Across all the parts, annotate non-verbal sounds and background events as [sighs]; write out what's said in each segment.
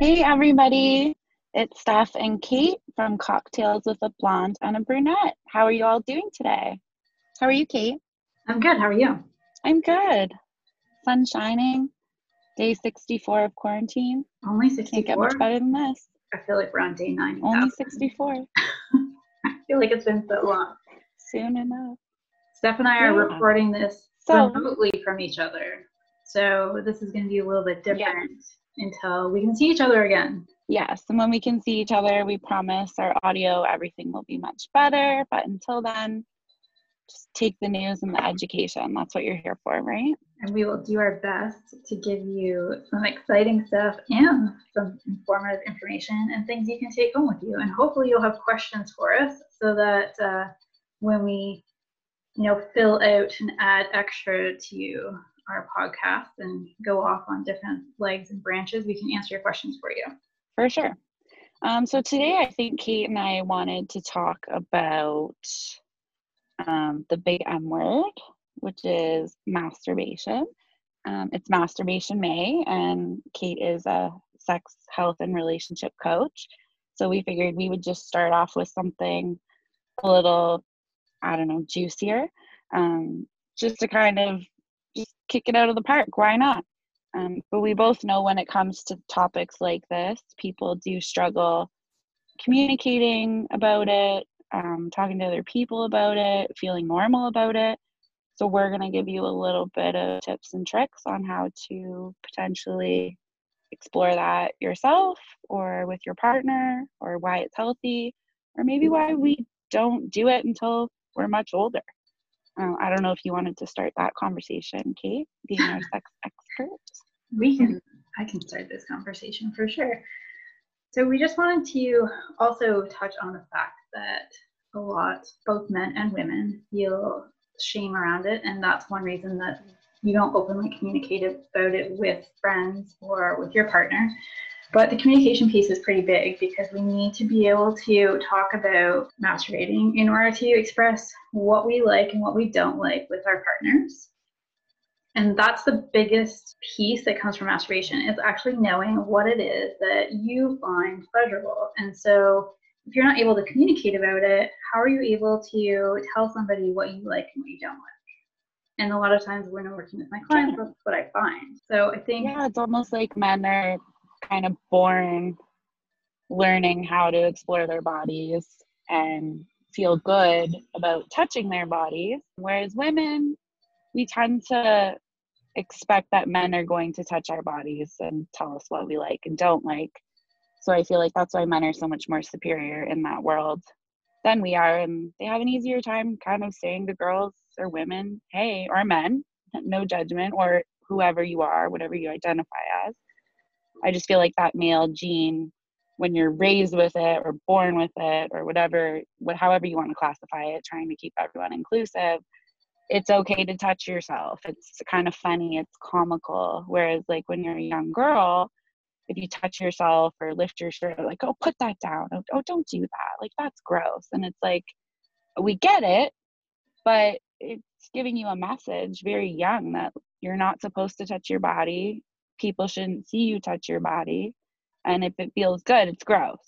Hey, everybody. It's Steph and Kate from Cocktails with a Blonde and a Brunette. How are you all doing today? How are you, Kate? I'm good. How are you? I'm good. Sun shining. Day 64 of quarantine. Only 64? Can't get much better than this. I feel like we're on day 90. Only 64. [laughs] I feel like it's been so long. Soon enough. Steph and I are Yeah. recording this So- remotely from each other. So this is going to be a little bit different until we can see each other again. Yes, and when we can see each other, we promise our audio, everything will be much better. But until then, just take the news and the education. That's what you're here for, right? And we will do our best to give you some exciting stuff and some informative information and things you can take home with you. And hopefully you'll have questions for us so that uh, when we, you know, fill out and add extra to our podcast and go off on different legs and branches, we can answer your questions for you. For sure. Um, so today, I think Kate and I wanted to talk about um, the big M word, which is masturbation. Um, it's Masturbation May, and Kate is a sex, health, and relationship coach. So we figured we would just start off with something a little, I don't know, juicier, um, just to kind of kick it out of the park. Why not? Um, but we both know when it comes to topics like this, people do struggle communicating about it, um, talking to other people about it, feeling normal about it. So, we're going to give you a little bit of tips and tricks on how to potentially explore that yourself or with your partner, or why it's healthy, or maybe why we don't do it until we're much older. Uh, I don't know if you wanted to start that conversation, Kate, being our [sighs] sex expert. We can, I can start this conversation for sure. So we just wanted to also touch on the fact that a lot, both men and women, feel shame around it, and that's one reason that you don't openly communicate about it with friends or with your partner. But the communication piece is pretty big because we need to be able to talk about masturbating in order to express what we like and what we don't like with our partners. And that's the biggest piece that comes from masturbation is actually knowing what it is that you find pleasurable. And so if you're not able to communicate about it, how are you able to tell somebody what you like and what you don't like? And a lot of times when I'm working with my clients, that's what I find. So I think Yeah, it's almost like men are kind of born learning how to explore their bodies and feel good about touching their bodies. Whereas women, we tend to expect that men are going to touch our bodies and tell us what we like and don't like. So I feel like that's why men are so much more superior in that world than we are. And they have an easier time kind of saying to girls or women, hey, or men, no judgment, or whoever you are, whatever you identify as. I just feel like that male gene, when you're raised with it or born with it or whatever, what, however you want to classify it, trying to keep everyone inclusive, it's okay to touch yourself. It's kind of funny, it's comical. Whereas, like, when you're a young girl, if you touch yourself or lift your shirt, like, oh, put that down. Oh, oh, don't do that. Like, that's gross. And it's like, we get it, but it's giving you a message very young that you're not supposed to touch your body. People shouldn't see you touch your body. And if it feels good, it's gross,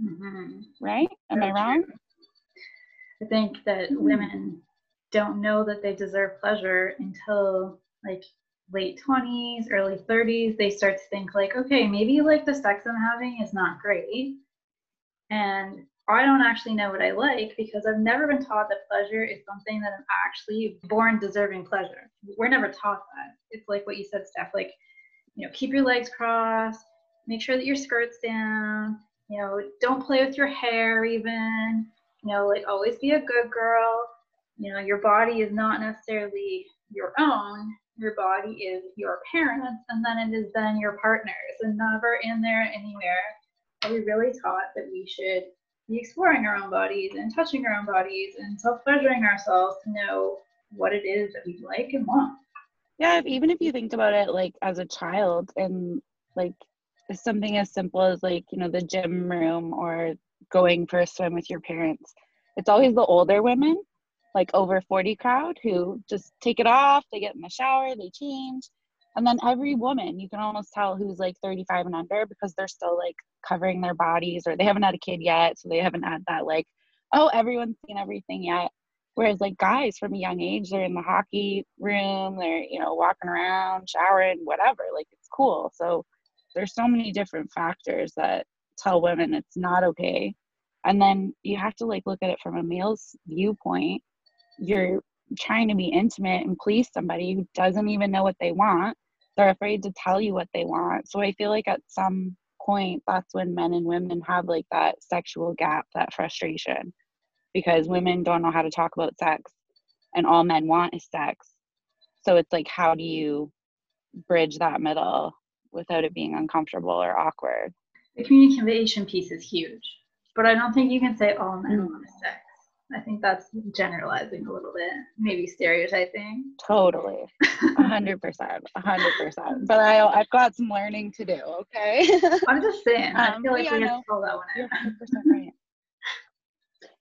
Mhm. right? Am I wrong? true. I think that Mhm. women don't know that they deserve pleasure until like late 20s, early 30s. They start to think like, okay, maybe like the sex I'm having is not great. And I don't actually know what I like because I've never been taught that pleasure is something that I'm actually born deserving pleasure. We're never taught that. It's like what you said, Steph, like, you know, keep your legs crossed, make sure that your skirt's down, you know, don't play with your hair even, you know, like always be a good girl. You know, your body is not necessarily your own. Your body is your parents, and then it is then your partners, and never in there anywhere are we really taught that we should be exploring our own bodies and touching our own bodies and self pleasuring ourselves to know what it is that we like and want. Yeah, even if you think about it like as a child and like something as simple as like, you know, the gym room or going for a swim with your parents, it's always the older women, like over 40 crowd, who just take it off, they get in the shower, they change, And then every woman, you can almost tell who's like 35 and under because they're still like covering their bodies or they haven't had a kid yet. So they haven't had that like, oh, everyone's seen everything yet. Whereas like guys from a young age, they're in the hockey room, they're, you know, walking around, showering, whatever. Like it's cool. So there's so many different factors that tell women it's not okay. And then you have to like look at it from a male's viewpoint. You're trying to be intimate and please somebody who doesn't even know what they want. They're afraid to tell you what they want. So I feel like at some point, that's when men and women have like that sexual gap, that frustration, because women don't know how to talk about sex and all men want is sex. So it's like, how do you bridge that middle without it being uncomfortable or awkward? The communication piece is huge, but I don't think you can say all men want sex. I think that's generalizing a little bit, maybe stereotyping. Totally, a hundred percent, a hundred percent. But I, I've got some learning to do. Okay. I'm just saying. Um, I feel like yeah, we have to pull that one You're 100 percent right.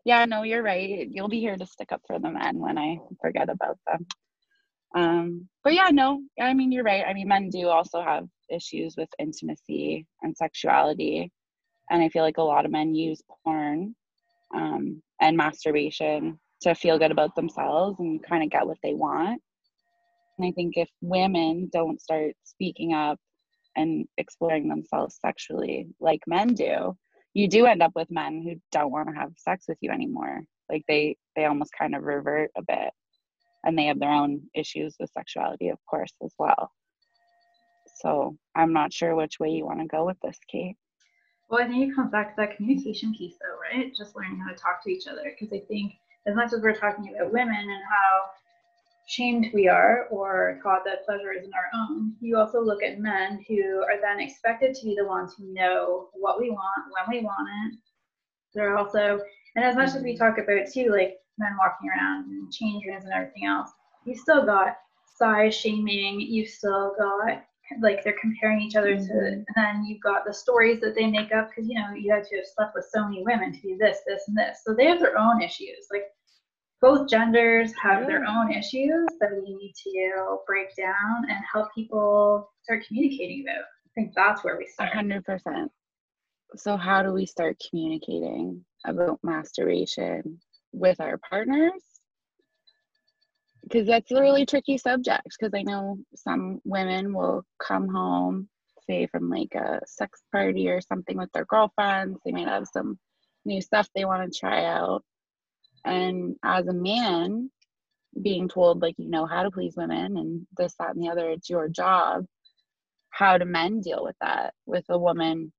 Yeah, no, you're right. You'll be here to stick up for the men when I forget about them. Um, but yeah, no, I mean you're right. I mean, men do also have issues with intimacy and sexuality, and I feel like a lot of men use porn um, and masturbation to feel good about themselves and kind of get what they want. And I think if women don't start speaking up and exploring themselves sexually like men do, you do end up with men who don't want to have sex with you anymore. Like they they almost kind of revert a bit. And they have their own issues with sexuality, of course, as well. So I'm not sure which way you want to go with this, Kate. Well, I think it comes back to that communication piece, though, right? Just learning how to talk to each other. Because I think as much as we're talking about women and how shamed we are or taught that pleasure isn't our own, you also look at men who are then expected to be the ones who know what we want, when we want it. They're also, and as much as we talk about too, like men walking around and change rooms and everything else, you still got size shaming, you still got like they're comparing each other mm-hmm. to and then you've got the stories that they make up because you know you had to have slept with so many women to be this this and this so they have their own issues like both genders have their own issues that we need to break down and help people start communicating about. I think that's where we start. 100% so how do we start communicating about masturbation with our partners? Because that's a really tricky subject because I know some women will come home, say from like a sex party or something with their girlfriends. They might have some new stuff they want to try out. And as a man, being told like you know how to please women and this, that, and the other, it's your job. How do men deal with that? With a woman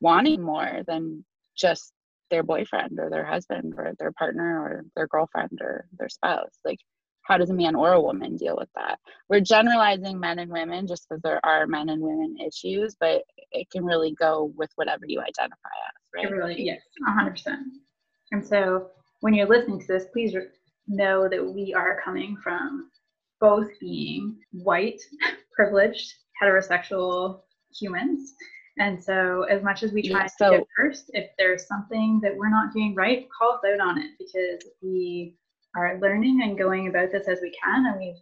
wanting more than just their boyfriend or their husband or their partner or their girlfriend or their spouse. Like how does a man or a woman deal with that? We're generalizing men and women just because there are men and women issues, but it can really go with whatever you identify as, right? It really, yes, uh-huh. 100%. And so when you're listening to this, please know that we are coming from both being white, [laughs] privileged, heterosexual humans. And so, as much as we try yeah, so, to get first, if there's something that we're not doing right, call us out on it because we are learning and going about this as we can. And we've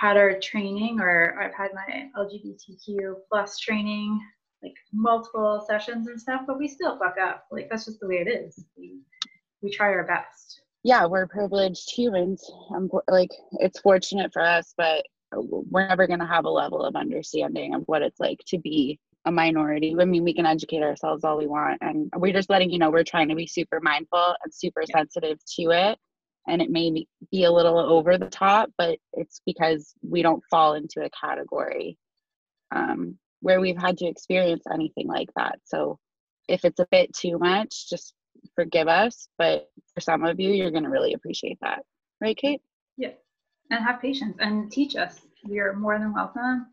had our training, or I've had my LGBTQ plus training, like multiple sessions and stuff, but we still fuck up. Like that's just the way it is. We we try our best. Yeah, we're privileged humans. I'm like it's fortunate for us, but we're never going to have a level of understanding of what it's like to be a minority. I mean, we can educate ourselves all we want, and we're just letting you know we're trying to be super mindful and super yeah. sensitive to it. And it may be a little over the top, but it's because we don't fall into a category um, where we've had to experience anything like that. So if it's a bit too much, just forgive us. But for some of you, you're going to really appreciate that. Right, Kate? Yeah. And have patience and teach us. We are more than welcome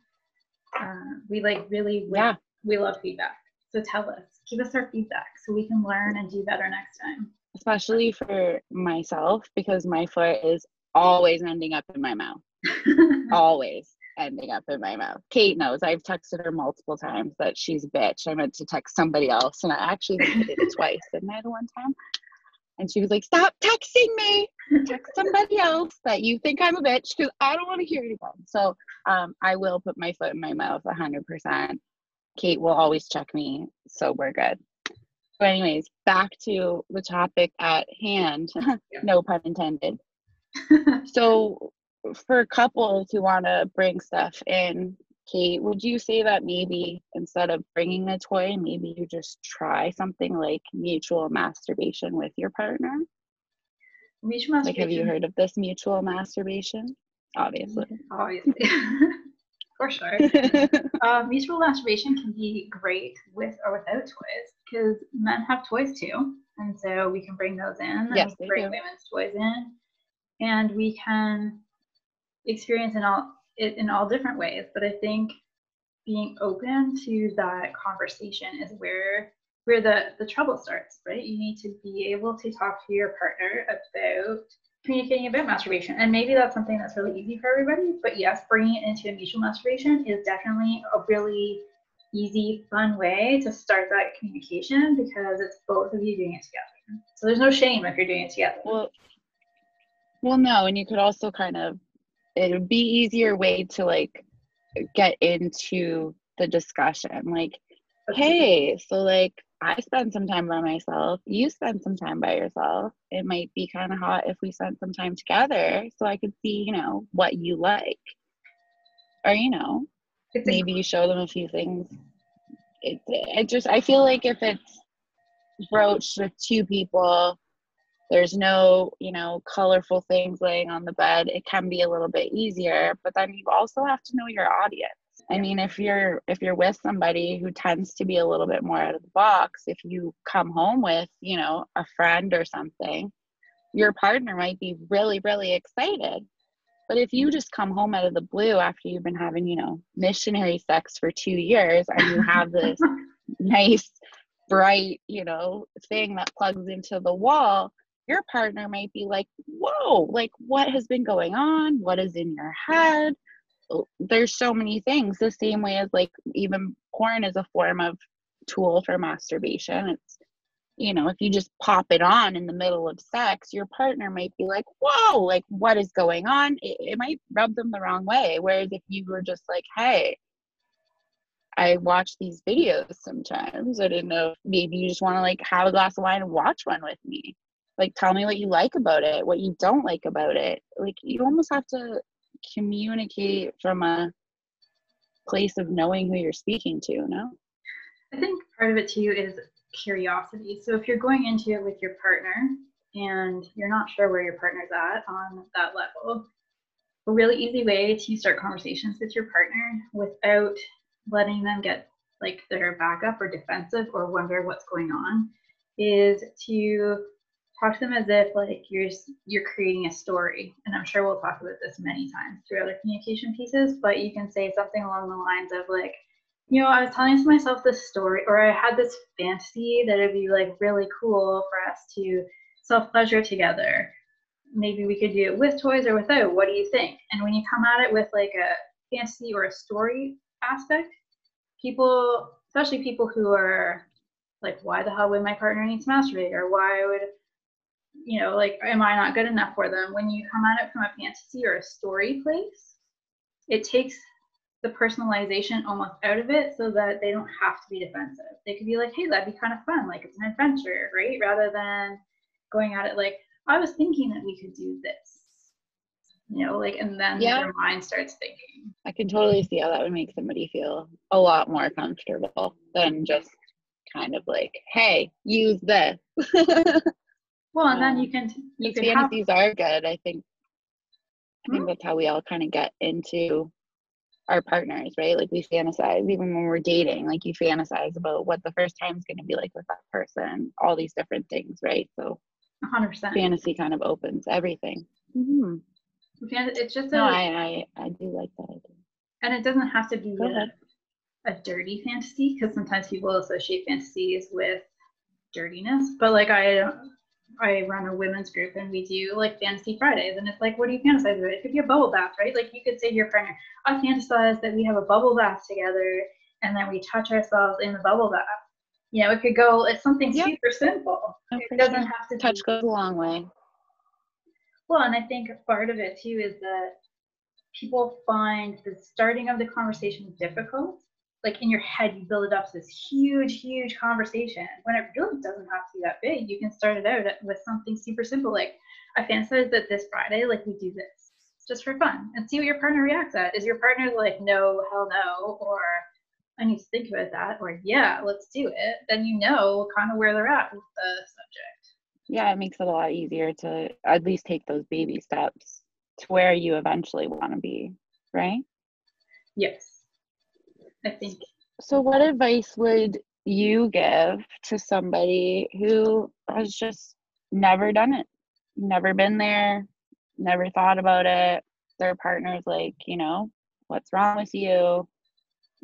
uh, we like really yeah we love feedback so tell us give us our feedback so we can learn and do better next time especially for myself because my foot is always ending up in my mouth [laughs] always ending up in my mouth kate knows i've texted her multiple times that she's a bitch i meant to text somebody else and i actually did it [laughs] twice didn't i the one time And she was like, Stop texting me. Text somebody else that you think I'm a bitch because I don't want to hear it again. So um, I will put my foot in my mouth 100%. Kate will always check me. So we're good. So, anyways, back to the topic at hand. [laughs] no pun intended. [laughs] so, for couples who want to bring stuff in, Kate, would you say that maybe instead of bringing a toy, maybe you just try something like mutual masturbation with your partner? Mutual masturbation. Like, have you heard of this mutual masturbation? Obviously. Obviously. [laughs] For sure. [laughs] uh, mutual masturbation can be great with or without toys because men have toys too. And so we can bring those in yes, and bring do. women's toys in. And we can experience in all it in all different ways. But I think being open to that conversation is where where the the trouble starts, right? You need to be able to talk to your partner about communicating about masturbation. And maybe that's something that's really easy for everybody. But yes, bringing it into a mutual masturbation is definitely a really easy, fun way to start that communication because it's both of you doing it together. So there's no shame if you're doing it together. Well, well, no, and you could also kind of it would be easier way to like get into the discussion. Like hey so like i spend some time by myself. You spend some time by yourself. It might be kind of hot if we spent some time together so i could see you know what you like. Or you know it's maybe you show them a few things. It, it just i feel like if it's broached with two people there's no you know colorful things laying on the bed. It can be a little bit easier but then you also have to know your audience. I mean if you're if you're with somebody who tends to be a little bit more out of the box if you come home with you know a friend or something your partner might be really really excited. But if you just come home out of the blue after you've been having you know missionary sex for two years and you have this [laughs] nice bright you know thing that plugs into the wall your partner might be like, whoa, like what has been going on? What is in your head? Oh, there's so many things, the same way as like even porn is a form of tool for masturbation. It's, you know, if you just pop it on in the middle of sex, your partner might be like, whoa, like what is going on? It, it might rub them the wrong way. Whereas if you were just like, hey, I watch these videos sometimes. I didn't know maybe you just want to like have a glass of wine and watch one with me like tell me what you like about it what you don't like about it. Like you almost have to communicate from a place of knowing who you're speaking to no? I think part of it too is curiosity. So if you're going into it with your partner and you're not sure where your partner's at on that level a really easy way to start conversations with your partner without letting them get like their back up or defensive or wonder what's going on is to talk to them as if like you're you're creating a story. And i'm sure we'll talk about this many times through other communication pieces but you can say something along the lines of like you know i was telling to myself this story or i had this fantasy that it'd be like really cool for us to self pleasure together. Maybe we could do it with toys or without. What do you think? And when you come at it with like a fantasy or a story aspect people especially people who are like why the hell would my partner need to masturbate or why would you know, like, am I not good enough for them? When you come at it from a fantasy or a story place, it takes the personalization almost out of it so that they don't have to be defensive. They could be like, hey, that'd be kind of fun. Like, it's an adventure, right? Rather than going at it like, I was thinking that we could do this. You know, like, and then yeah. their mind starts thinking. I can totally see how that would make somebody feel a lot more comfortable than just kind of like, hey, use this. [laughs] Well, and then you um, can you can fantasies have... are good. I think I think mm-hmm. that's how we all kind of get into our partners, right? Like we fantasize even when we're dating, like you fantasize about what the first time is going to be like with that person, all these different things, right? So 100% fantasy kind of opens everything. Mm-hmm. It's just a, no, I, I I do like that idea. And it doesn't have to be a, a dirty fantasy because sometimes people associate fantasies with dirtiness. But like I I run a women's group and we do like fantasy Fridays. And it's like, what do you fantasize about? It could be a bubble bath, right? Like you could say to your partner, I fantasize that we have a bubble bath together and then we touch ourselves in the bubble bath. You know, it could go, it's something yeah. super simple. It doesn't sure. have to touch be, goes a long way. Well, and I think part of it too is that people find the starting of the conversation difficult. Like in your head, you build it up to this huge, huge conversation when it really doesn't have to be that big. You can start it out with something super simple, like I fantasize that this Friday, like we do this just for fun and see what your partner reacts at. Is your partner like, no, hell no, or I need to think about that, or yeah, let's do it, then you know kind of where they're at with the subject. Yeah, it makes it a lot easier to at least take those baby steps to where you eventually want to be, right? Yes. I think. So, what advice would you give to somebody who has just never done it, never been there, never thought about it? Their partner's like, you know, what's wrong with you?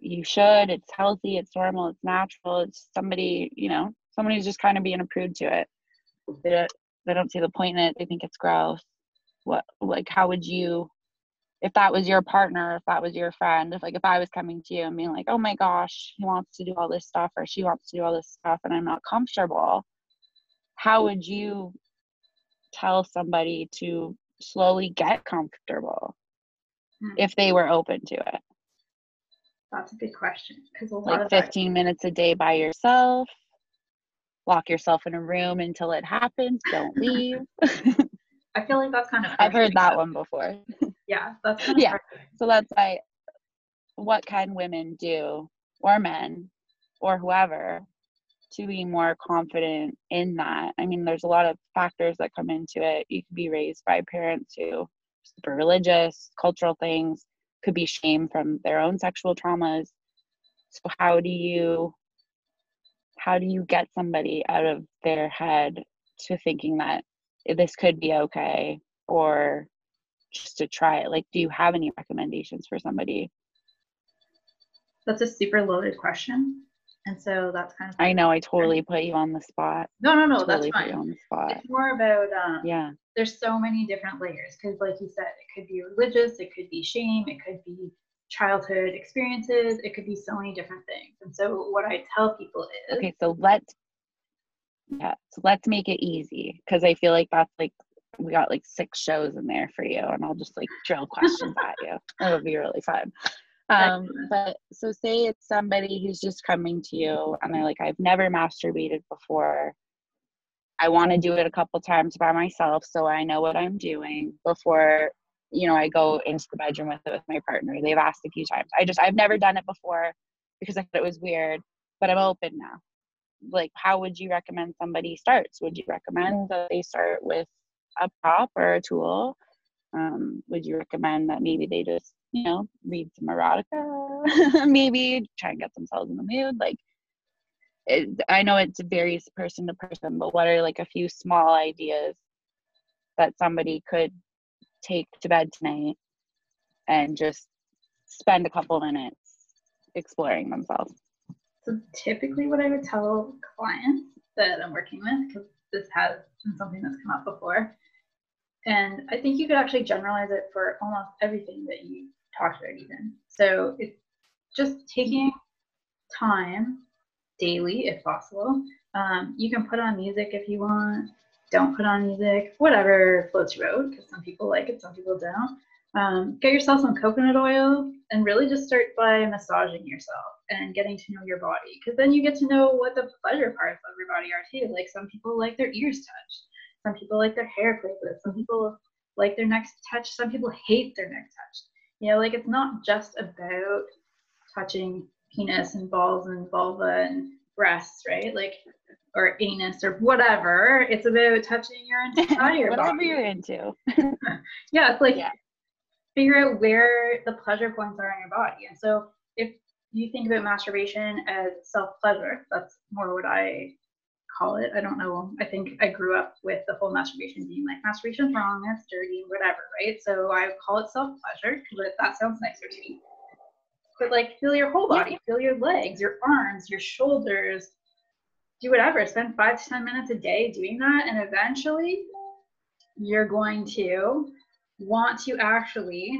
you should. It's healthy. It's normal. It's natural. It's somebody you know somebody who's just kind of being approved to it. They don't, they don't see the point in it. They think it's gross. What like how would you if that was your partner if that was your friend if like if i was coming to you and being like oh my gosh he wants to do all this stuff or she wants to do all this stuff and i'm not comfortable how would you tell somebody to slowly get comfortable mm-hmm. if they were open to it that's a good question. Because like 15 minutes a day by yourself. Lock yourself in a room until it happens. Don't [laughs] leave. [laughs] I feel like that's kind of. I've heard that one before. [laughs] Yeah, that's yeah. So that's like, what can women do, or men, or whoever, to be more confident in that? I mean, there's a lot of factors that come into it. You could be raised by parents who super religious, cultural things could be shame from their own sexual traumas so how do you how do you get somebody out of their head to thinking that this could be okay or just to try it. Like do you have any recommendations for somebody? That's a super loaded question. And so that's kind of i know i totally put you on the spot. No no no totally that's fine. on the spot. it's more about um, yeah. there's so many different layers because like you said it could be religious it could be shame it could be childhood experiences it could be so many different things. And so what i tell people is okay so let's yeah so let's make it easy because i feel like that's like we got like six shows in there for you and i'll just like drill [laughs] questions at you it'll be really fun um but so say it's somebody who's just coming to you and they're like i've never masturbated before I want to do it a couple times by myself so I know what I'm doing before you know I go into the bedroom with it with my partner. They've asked a few times. I just I've never done it before because I thought it was weird, but I'm open now. Like how would you recommend somebody starts? Would you recommend that they start with a prop or a tool? Um, would you recommend that maybe they just you know read some erotica [laughs] maybe try and get themselves in the mood like it, I know it varies person to person, but what are like a few small ideas that somebody could take to bed tonight and just spend a couple minutes exploring themselves? So typically, what I would tell clients that I'm working with, because this has been something that's come up before, and I think you could actually generalize it for almost everything that you talked about, even. So it's just taking time daily if possible. Um, you can put on music if you want. Don't put on music, whatever floats your boat, because some people like it, some people don't. Um, get yourself some coconut oil and really just start by massaging yourself and getting to know your body because then you get to know what the pleasure parts of your body are too. Like some people like their ears touched, some people like their hair played with, some people like their necks touched, some people hate their neck touched. You know, like it's not just about touching penis and balls and vulva and breasts, right? Like, or anus or whatever. It's about touching your [laughs] entire whatever body. you're into. [laughs] yeah, it's like yeah. figure out where the pleasure points are in your body. And so if you think about masturbation as self pleasure, that's more what I call it. I don't know. I think I grew up with the whole masturbation being like masturbation's wrong, that's dirty, whatever, right? So I call it self pleasure because that sounds nicer to me but like feel your whole body, feel your legs, your arms, your shoulders, do whatever. Spend five to 10 minutes a day doing that. And eventually you're going to want to actually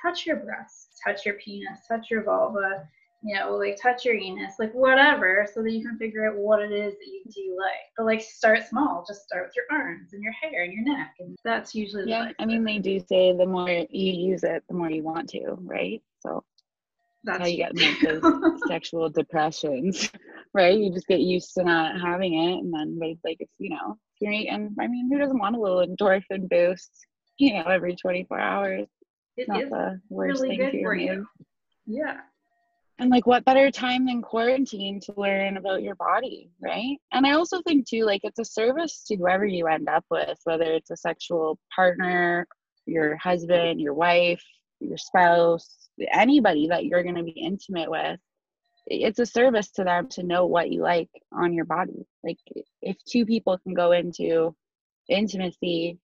touch your breasts, touch your penis, touch your vulva, you know, like touch your anus, like whatever, so that you can figure out what it is that you do like. But like start small, just start with your arms and your hair and your neck. And that's usually Yeah. I mean they do say the more you use it, the more you want to, right? So that's how you get like those sexual [laughs] depressions, [laughs] right? You just get used to not having it and then like it's you know, you're eating I mean, who doesn't want a little endorphin boost, you know, every twenty four hours? It's not the worst really thing for you. Yeah. And like, what better time than quarantine to learn about your body, right? And I also think, too, like, it's a service to whoever you end up with, whether it's a sexual partner, your husband, your wife, your spouse, anybody that you're going to be intimate with. It's a service to them to know what you like on your body. Like, if two people can go into intimacy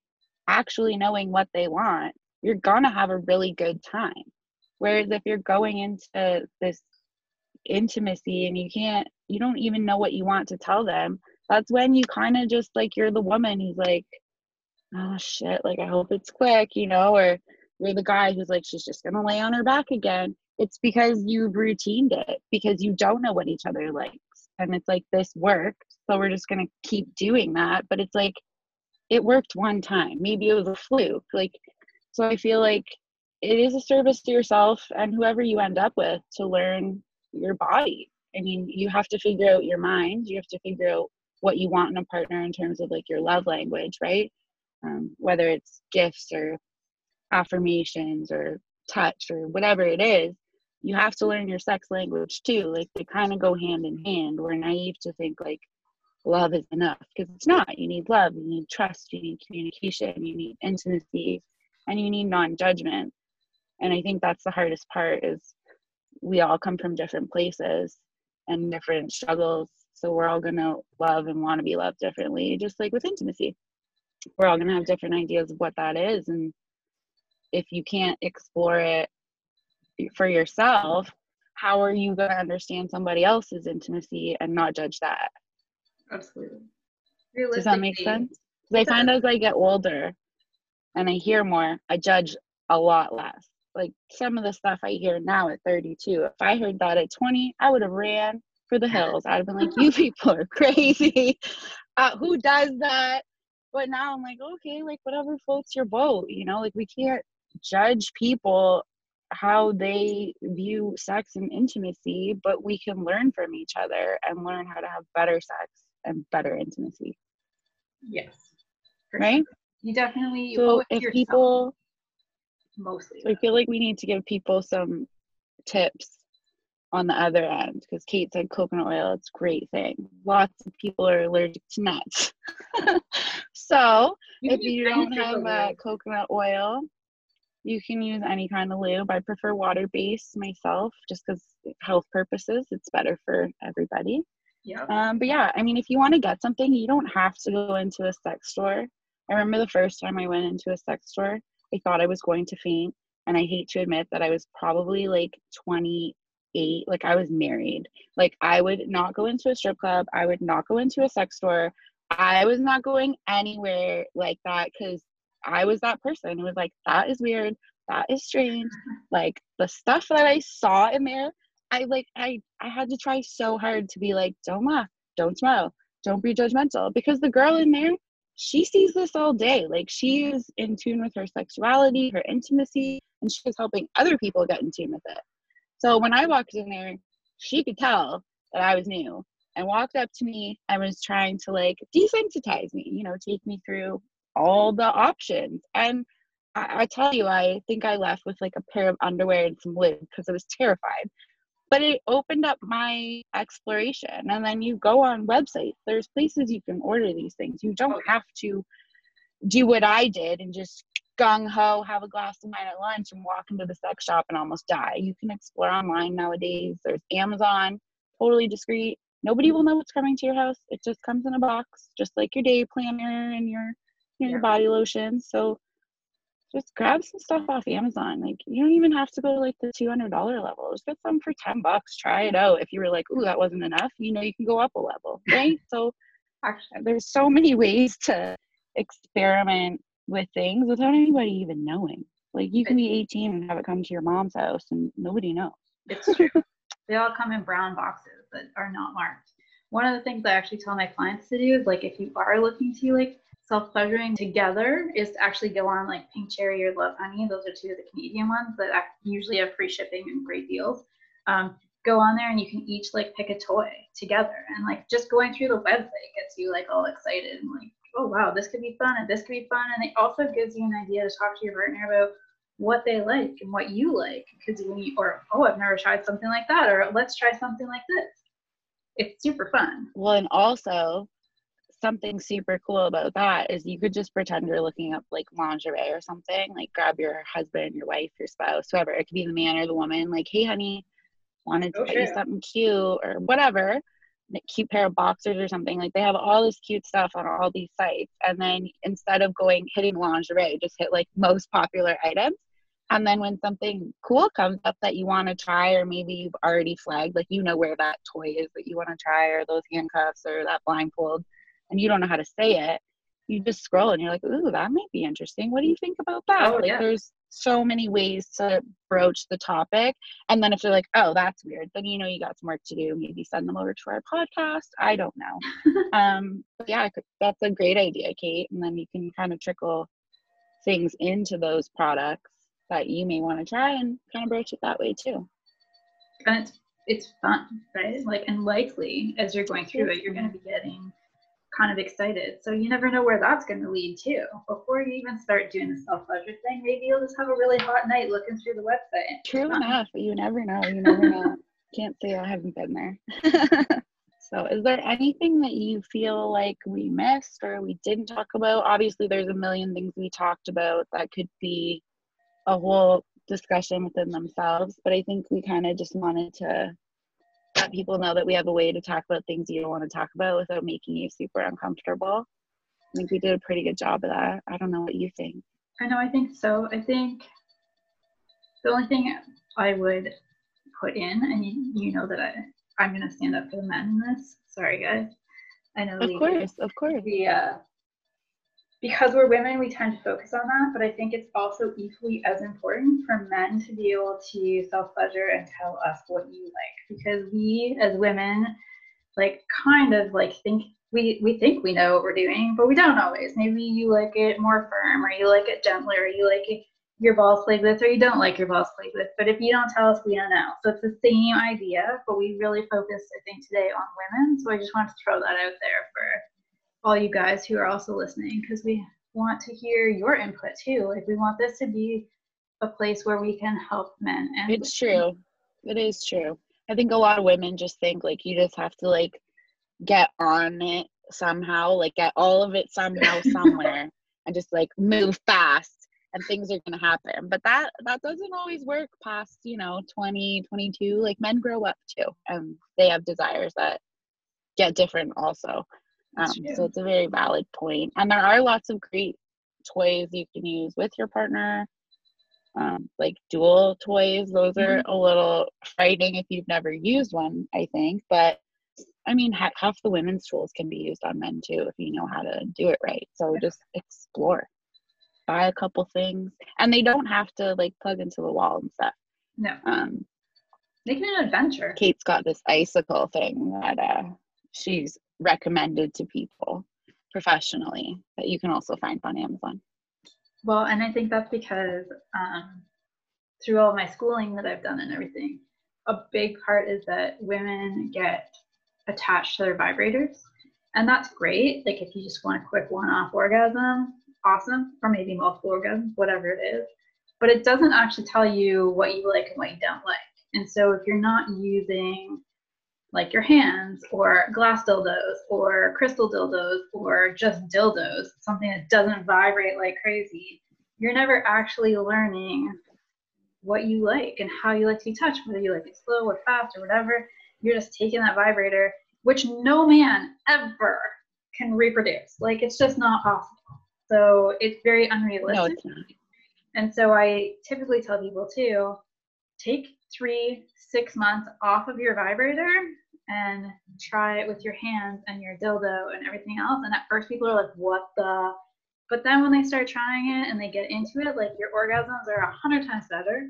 actually knowing what they want, you're gonna have a really good time. Whereas if you're going into this intimacy and you can't, you don't even know what you want to tell them, that's when you kind of just like you're the woman who's like, oh shit, like I hope it's quick, you know, or you're the guy who's like, she's just gonna lay on her back again. It's because you've routined it because you don't know what each other likes. And it's like, this worked. So we're just gonna keep doing that. But it's like, it worked one time. Maybe it was a fluke. Like so I feel like it is a service to yourself and whoever you end up with to learn your body. I mean, you have to figure out your mind, you have to figure out what you want in a partner in terms of like your love language, right? Um, whether it's gifts or affirmations or touch or whatever it is, you have to learn your sex language too. Like they kind of go hand in hand. We're naive to think like love is enough because it's not. You need love, you need trust, you need communication, you need intimacy, and you need non-judgment and i think that's the hardest part is we all come from different places and different struggles. So we're all going to love and want to be loved differently just like with intimacy. We're all going to have different ideas of what that is. And if you can't explore it for yourself how are you going to understand somebody else's intimacy and not judge that? Absolutely. Does that make sense? Because i find as i get older and I hear more, I judge a lot less. Like some of the stuff I hear now at 32, if I heard that at 20, I would have ran for the hills. I'd have been like, you people are crazy. [laughs] Uh, who does that? But now I'm like, okay, like whatever floats your boat, you know, like we can't judge people how they view sex and intimacy, but we can learn from each other and learn how to have better sex and better intimacy. Yes. Right? You definitely so if people mostly. So I feel like we need to give people some tips on the other end because Kate said coconut oil, it's a great thing. Lots of people are allergic to nuts. [laughs] so you if you don't have uh, coconut oil, you can use any kind of lube. I prefer water based myself just because health purposes, it's better for everybody. Yeah. Um, but yeah, I mean, if you want to get something, you don't have to go into a sex store I remember the first time I went into a sex store, I thought I was going to faint. And I hate to admit that I was probably like 28, like I was married. Like I would not go into a strip club, I would not go into a sex store. I was not going anywhere like that because I was that person. It was like, that is weird. That is strange. Like the stuff that I saw in there, I like I I had to try so hard to be like, don't laugh, don't smile, don't be judgmental. Because the girl in there, she sees this all day. Like she is in tune with her sexuality, her intimacy, and she is helping other people get in tune with it. So when I walked in there, she could tell that I was new and walked up to me and was trying to like desensitize me, you know, take me through all the options. And I, I tell you, I think I left with like a pair of underwear and some lube because I was terrified but it opened up my exploration. And then you go on websites there's places you can order these things. You don't have to do what i did and just gung-ho have a glass of wine at lunch and walk into the sex shop and almost die. You can explore online nowadays. There's amazon totally discreet. Nobody will know what's coming to your house. It just comes in a box just like your day planner and your your body lotion. So just grab some stuff off Amazon. Like you don't even have to go to like the two hundred dollar level. Just get some for ten bucks. Try it out. If you were like, "Ooh, that wasn't enough," you know you can go up a level, right? so actually, there's so many ways to experiment with things without anybody even knowing. Like you can be 18 and have it come to your mom's house and nobody knows. It's true. They all come in brown boxes that are not marked. One of the things I actually tell my clients to do is like if you are looking to like self pleasuring together is to actually go on like Pink Cherry or Love Honey. Those are two of the Canadian ones that usually have free shipping and great deals. Um, go on there and you can each like pick a toy together. And like just going through the website gets you like all excited and like oh wow this could be fun and this could be fun. And it also gives you an idea to talk to your partner about what they like and what you like. Because when you or oh i've never tried something like that or let's try something like this. It's super fun. Well and also something super cool about that is you could just pretend you're looking up like lingerie or something like grab your husband your wife your spouse whoever it could be the man or the woman like hey honey wanted to oh, get you something cute or whatever like cute pair of boxers or something like they have all this cute stuff on all these sites and then instead of going hitting lingerie just hit like most popular items and then when something cool comes up that you want to try or maybe you've already flagged like you know where that toy is that you want to try or those handcuffs or that blindfold and you don't know how to say it you just scroll and you're like ooh that might be interesting what do you think about that oh, like yeah. there's so many ways to broach the topic. And then if they're like, oh, that's weird, then you know you got some work to do. Maybe send them over to our podcast. I don't know. [laughs] um, yeah, that's a great idea, Kate. And then you can kind of trickle things into those products that you may want to try and kind of broach it that way too. And it's it's fun, right? Like and likely as you're going through it, you're going to be getting kind of excited. So you never know where that's going to lead to. Before you even start doing the self pleasure thing, maybe you'll just have a really hot night looking through the website. True enough. You never know. You never know. [laughs] Can't say I haven't been there. [laughs] so, is there anything that you feel like we missed or we didn't talk about? Obviously, there's a million things we talked about that could be a whole discussion within themselves, but I think we kind of just wanted to let people know that we have a way to talk about things you don't want to talk about without making you super uncomfortable. I think we did a pretty good job of that. I don't know what you think. I know, I think so. I think the only thing I would put in, and you, you know that I, I'm going to stand up for the men in this. Sorry, guys. I know. Of course, of course. The, uh, because we're women, we tend to focus on that, but I think it's also equally as important for men to be able to self pleasure and tell us what you like. Because we as women, like, kind of like think we, we think we know what we're doing, but we don't always. Maybe you like it more firm, or you like it gentler, or you like it, your balls played with, or you don't like your balls played with. But if you don't tell us, we don't know. So it's the same idea, but we really focused, I think, today on women. So I just wanted to throw that out there for all you guys who are also listening because we want to hear your input too. Like we want this to be a place where we can help men. And it's true. It is true. I think a lot of women just think like you just have to like get on it somehow, like get all of it somehow [laughs] somewhere and just like move fast and things are going to happen. But that that doesn't always work past, you know, 20, 22. Like men grow up too and they have desires that get different also. Um, so it's a very valid point. And there are lots of great toys you can use with your partner, um, like dual toys. Those are mm-hmm. a little frightening if you've never used one, I think. But I mean, ha- half the women's tools can be used on men too if you know how to do it right. So just explore, buy a couple things, and they don't have to like plug into the wall and stuff. No. Um, Make it an adventure. Kate's got this icicle thing that uh, she's recommended to people professionally that you can also find on Amazon. Well, and I think that's because um, through all my schooling that I've done and everything, a big part is that women get attached to their vibrators. And that's great. Like if you just want a quick one off orgasm, awesome. Or maybe multiple orgasms, whatever it is. But it doesn't actually tell you what you like and what you don't like. And so if you're not using like your hands or glass dildos or crystal dildos or just dildos, something that doesn't vibrate like crazy, you're never actually learning what you like and how you like to be touched, whether you like it slow or fast or whatever. You're just taking that vibrator, which no man ever can reproduce. Like it's just not possible. So it's very unrealistic. No, it's. And so I typically tell people too, take three, six months off of your vibrator and try it with your hands and your dildo and everything else. And at first, people are like, what the? But then when they start trying it and they get into it, like your orgasms are a hundred times better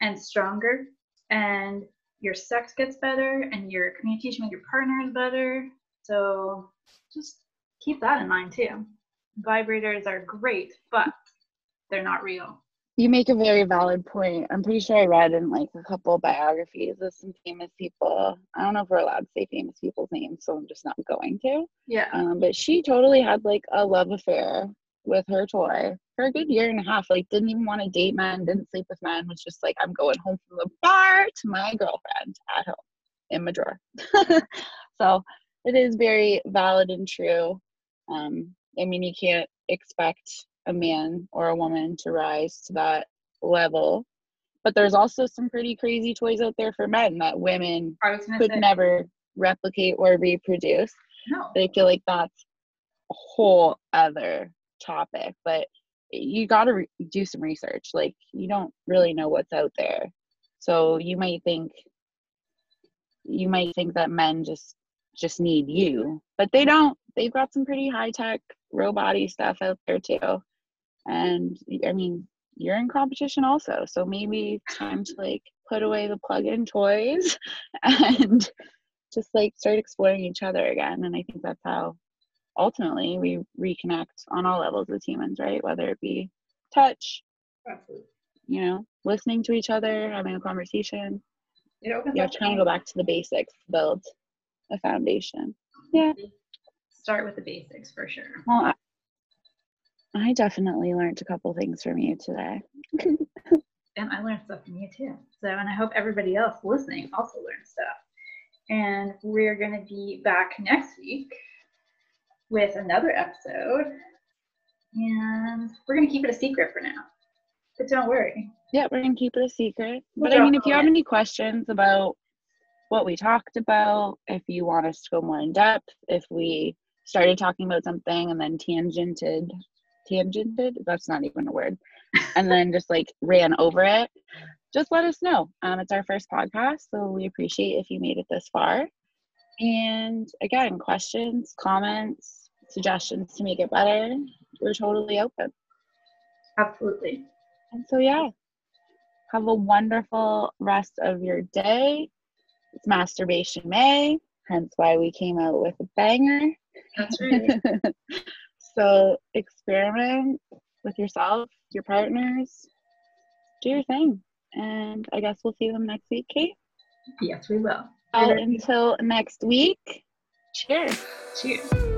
and stronger. And your sex gets better and your communication with your partner is better. So just keep that in mind too. Vibrators are great, but they're not real. You make a very valid point. I'm pretty sure I read in like a couple biographies of some famous people. I don't know if we're allowed to say famous people's names, so I'm just not going to. Yeah. Um, but she totally had like a love affair with her toy for a good year and a half. Like, didn't even want to date men, didn't sleep with men, was just like, I'm going home from the bar to my girlfriend at home in my drawer. [laughs] so it is very valid and true. Um, I mean, you can't expect a man or a woman to rise to that level. But there's also some pretty crazy toys out there for men that women could say. never replicate or reproduce. No. But I feel like that's a whole other topic. But you got to re- do some research. Like, you don't really know what's out there. So you might think you might think that men just just need you, but they don't. They've got some pretty high tech robot stuff out there too. And I mean, you're in competition also, so maybe time to like put away the plug-in toys [laughs] and just like start exploring each other again. And I think that's how ultimately we reconnect on all levels as humans, right? Whether it be touch, Absolutely. you know, listening to each other, having a conversation. It opens you have to kind of go back to the basics, build a foundation. Yeah. Start with the basics for sure. Well, I, definitely learned a couple things from you today. [laughs] and I learned stuff from you too. So, and I hope everybody else listening also learned stuff. And we're going to be back next week with another episode. And we're going to keep it a secret for now. But don't worry. Yeah, we're going to keep it a secret. We'll but I mean, if you have any questions about what we talked about, if you want us to go more in depth, if we started talking about something and then tangented, tangented, that's not even a word, and then just like ran over it, just let us know. Um, it's our first podcast, so we appreciate if you made it this far. And again, questions, comments, suggestions to make it better, we're totally open. Absolutely. And so, yeah, have a wonderful rest of your day. It's Masturbation May, hence why we came out with a banger. That's right. [laughs] so, experiment with yourself, your partners, do your thing. And I guess we'll see them next week, Kate. Yes, we will. until next week, cheers. Cheers.